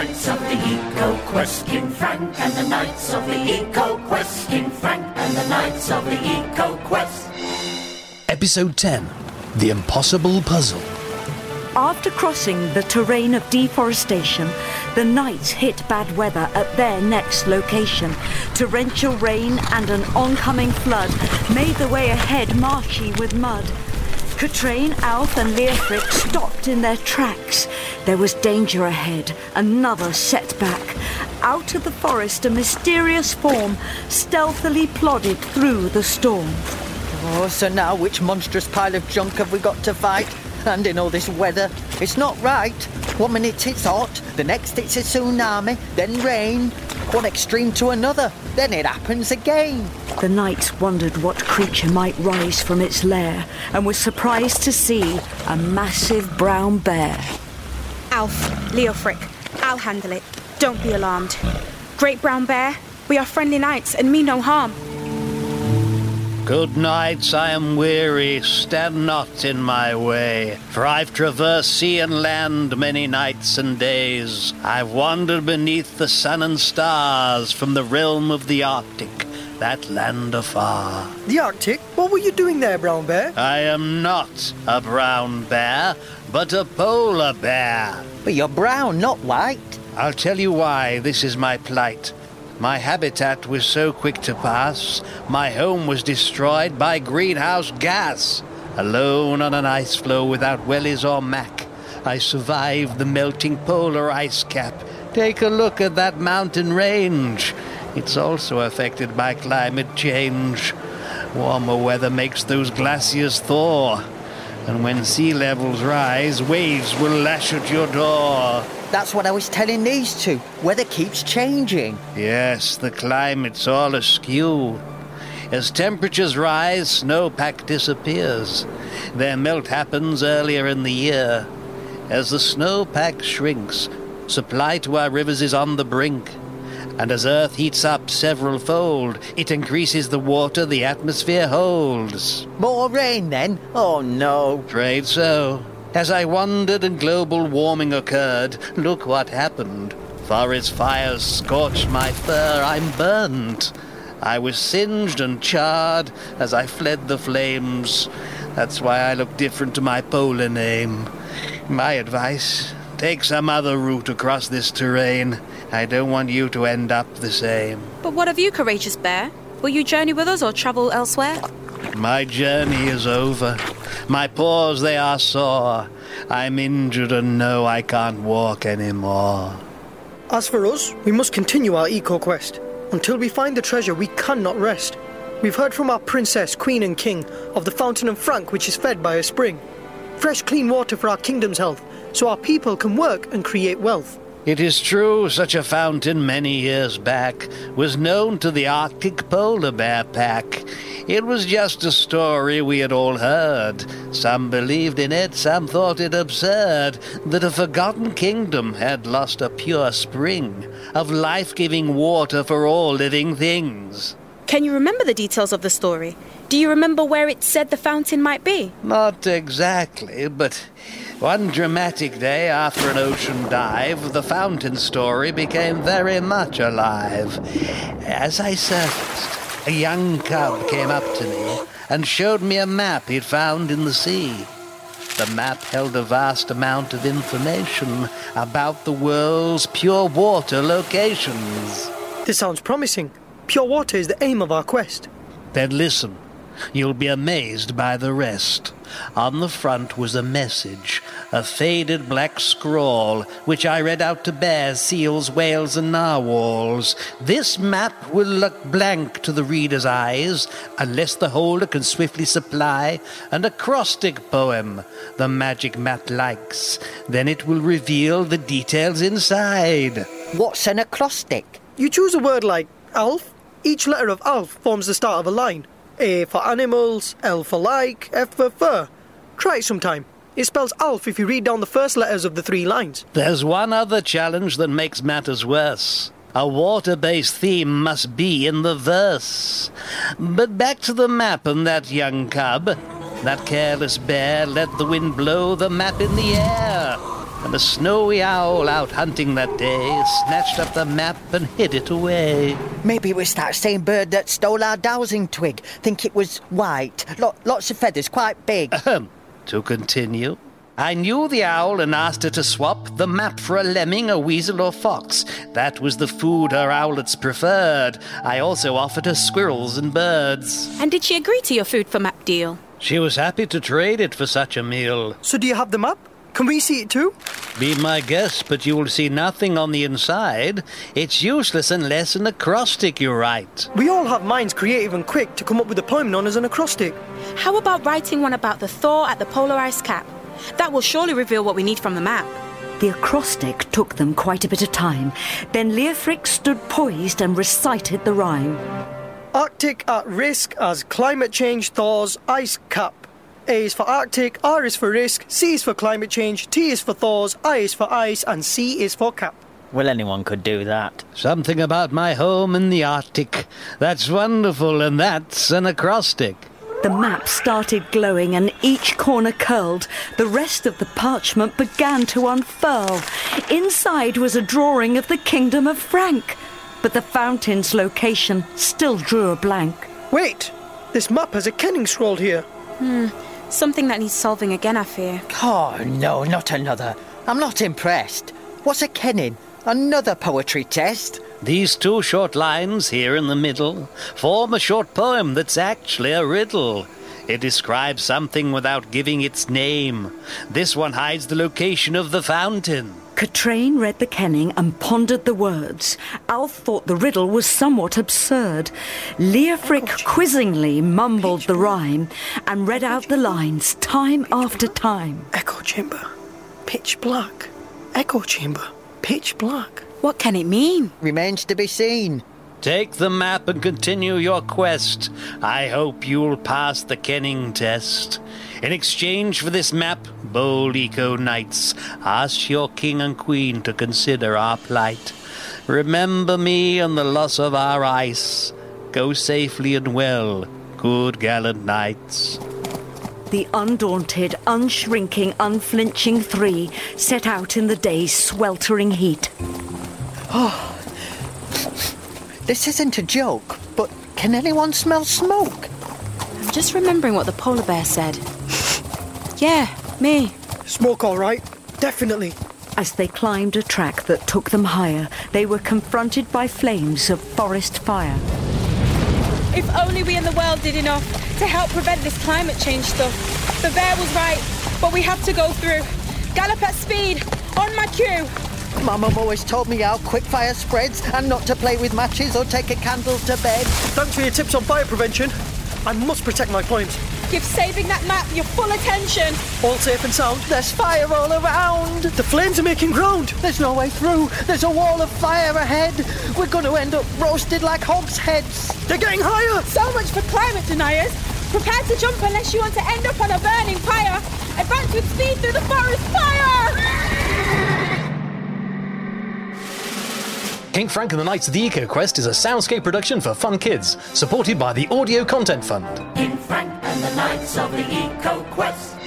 Knights of the Eco Quest, King Frank and the Knights of the Eco Quest, King Frank and the Knights of the Eco Quest. Episode 10 The Impossible Puzzle. After crossing the terrain of deforestation, the knights hit bad weather at their next location. Torrential rain and an oncoming flood made the way ahead marshy with mud. Katrain, Alf, and Leofric stopped in their tracks. There was danger ahead, another setback. Out of the forest, a mysterious form stealthily plodded through the storm. Oh, so now which monstrous pile of junk have we got to fight? And in all this weather, it's not right. One minute it's hot, the next it's a tsunami, then rain. One extreme to another, then it happens again. The knights wondered what creature might rise from its lair and was surprised to see a massive brown bear. Alf, Leofric, I'll handle it. Don't be alarmed. Great brown bear, we are friendly knights and mean no harm. Good knights, I am weary, stand not in my way. For I've traversed sea and land many nights and days. I've wandered beneath the sun and stars from the realm of the Arctic, that land afar. The Arctic? What were you doing there, Brown Bear? I am not a brown bear, but a polar bear. But you're brown, not white. I'll tell you why this is my plight. My habitat was so quick to pass, my home was destroyed by greenhouse gas. Alone on an ice floe without wellies or mac, I survived the melting polar ice cap. Take a look at that mountain range. It's also affected by climate change. Warmer weather makes those glaciers thaw. And when sea levels rise, waves will lash at your door. That's what I was telling these two. Weather keeps changing. Yes, the climate's all askew. As temperatures rise, snowpack disappears. Their melt happens earlier in the year. As the snowpack shrinks, supply to our rivers is on the brink. And as Earth heats up several fold, it increases the water the atmosphere holds. More rain then? Oh no. Afraid so. As I wandered and global warming occurred, look what happened. Forest fires scorched my fur, I'm burnt. I was singed and charred as I fled the flames. That's why I look different to my polar name. My advice take some other route across this terrain. I don't want you to end up the same. But what of you, courageous bear? Will you journey with us or travel elsewhere? My journey is over. My paws, they are sore. I'm injured and know I can't walk anymore. As for us, we must continue our eco quest. Until we find the treasure, we cannot rest. We've heard from our princess, queen, and king of the fountain of Frank, which is fed by a spring. Fresh, clean water for our kingdom's health, so our people can work and create wealth. It is true, such a fountain many years back was known to the Arctic polar bear pack. It was just a story we had all heard. Some believed in it, some thought it absurd that a forgotten kingdom had lost a pure spring of life giving water for all living things. Can you remember the details of the story? Do you remember where it said the fountain might be? Not exactly, but one dramatic day after an ocean dive, the fountain story became very much alive. As I surfaced, a young cub came up to me and showed me a map he'd found in the sea. The map held a vast amount of information about the world's pure water locations. This sounds promising. Pure water is the aim of our quest. Then listen. You'll be amazed by the rest. On the front was a message, a faded black scrawl, which I read out to bears, seals, whales, and narwhals. This map will look blank to the reader's eyes, unless the holder can swiftly supply an acrostic poem the magic map likes. Then it will reveal the details inside. What's an acrostic? You choose a word like Alf. Each letter of Alf forms the start of a line. A for animals, L for like, F for fur. Try it sometime. It spells Alf if you read down the first letters of the three lines. There's one other challenge that makes matters worse. A water based theme must be in the verse. But back to the map and that young cub. That careless bear let the wind blow the map in the air. and a snowy owl out hunting that day snatched up the map and hid it away. Maybe it was that same bird that stole our dowsing twig. Think it was white, Lo- lots of feathers, quite big. Ahem. To continue, I knew the owl and asked her to swap the map for a lemming, a weasel, or fox. That was the food her owlets preferred. I also offered her squirrels and birds. And did she agree to your food for map deal? She was happy to trade it for such a meal. So do you have the map? Can we see it too? Be my guest, but you will see nothing on the inside. It's useless unless an acrostic you write. We all have minds creative and quick to come up with a poem known as an acrostic. How about writing one about the thaw at the polar ice cap? That will surely reveal what we need from the map. The acrostic took them quite a bit of time. Then Leofric stood poised and recited the rhyme. Arctic at risk as climate change thaws ice cap. A is for Arctic, R is for risk, C is for climate change, T is for thaws, I is for ice, and C is for cap. Well, anyone could do that. Something about my home in the Arctic. That's wonderful, and that's an acrostic. The map started glowing and each corner curled. The rest of the parchment began to unfurl. Inside was a drawing of the Kingdom of Frank. But the fountain's location still drew a blank. Wait! This map has a kenning scrolled here. Hmm. Something that needs solving again, I fear. Oh, no, not another. I'm not impressed. What's a kenning? Another poetry test? These two short lines here in the middle form a short poem that's actually a riddle. It describes something without giving its name. This one hides the location of the fountain. Katrine read the kenning and pondered the words. Alf thought the riddle was somewhat absurd. Leofric oh, quizzingly mumbled the rhyme and read out the lines time after time. Echo chamber. Pitch black. Echo chamber. Pitch black. What can it mean? Remains to be seen. Take the map and continue your quest. I hope you'll pass the kenning test. In exchange for this map, bold eco knights, ask your king and queen to consider our plight. Remember me and the loss of our ice. Go safely and well, good gallant knights. The undaunted, unshrinking, unflinching three set out in the day's sweltering heat. Ah, This isn't a joke, but can anyone smell smoke? I'm just remembering what the polar bear said. Yeah, me. Smoke all right. Definitely. As they climbed a track that took them higher, they were confronted by flames of forest fire. If only we in the world did enough to help prevent this climate change stuff. The bear was right, but we have to go through. Gallop at speed, on my cue. My mum always told me how quick fire spreads and not to play with matches or take a candle to bed. Thanks for your tips on fire prevention. I must protect my points. Give saving that map your full attention. All safe and sound. There's fire all around. The flames are making ground. There's no way through. There's a wall of fire ahead. We're going to end up roasted like hogs' heads. They're getting higher. So much for climate deniers. Prepare to jump unless you want to end up on a burning pyre. Advance with speed through the forest fire! King Frank and the Knights of the Eco Quest is a soundscape production for fun kids, supported by the Audio Content Fund. King Frank and the Knights of the Eco Quest.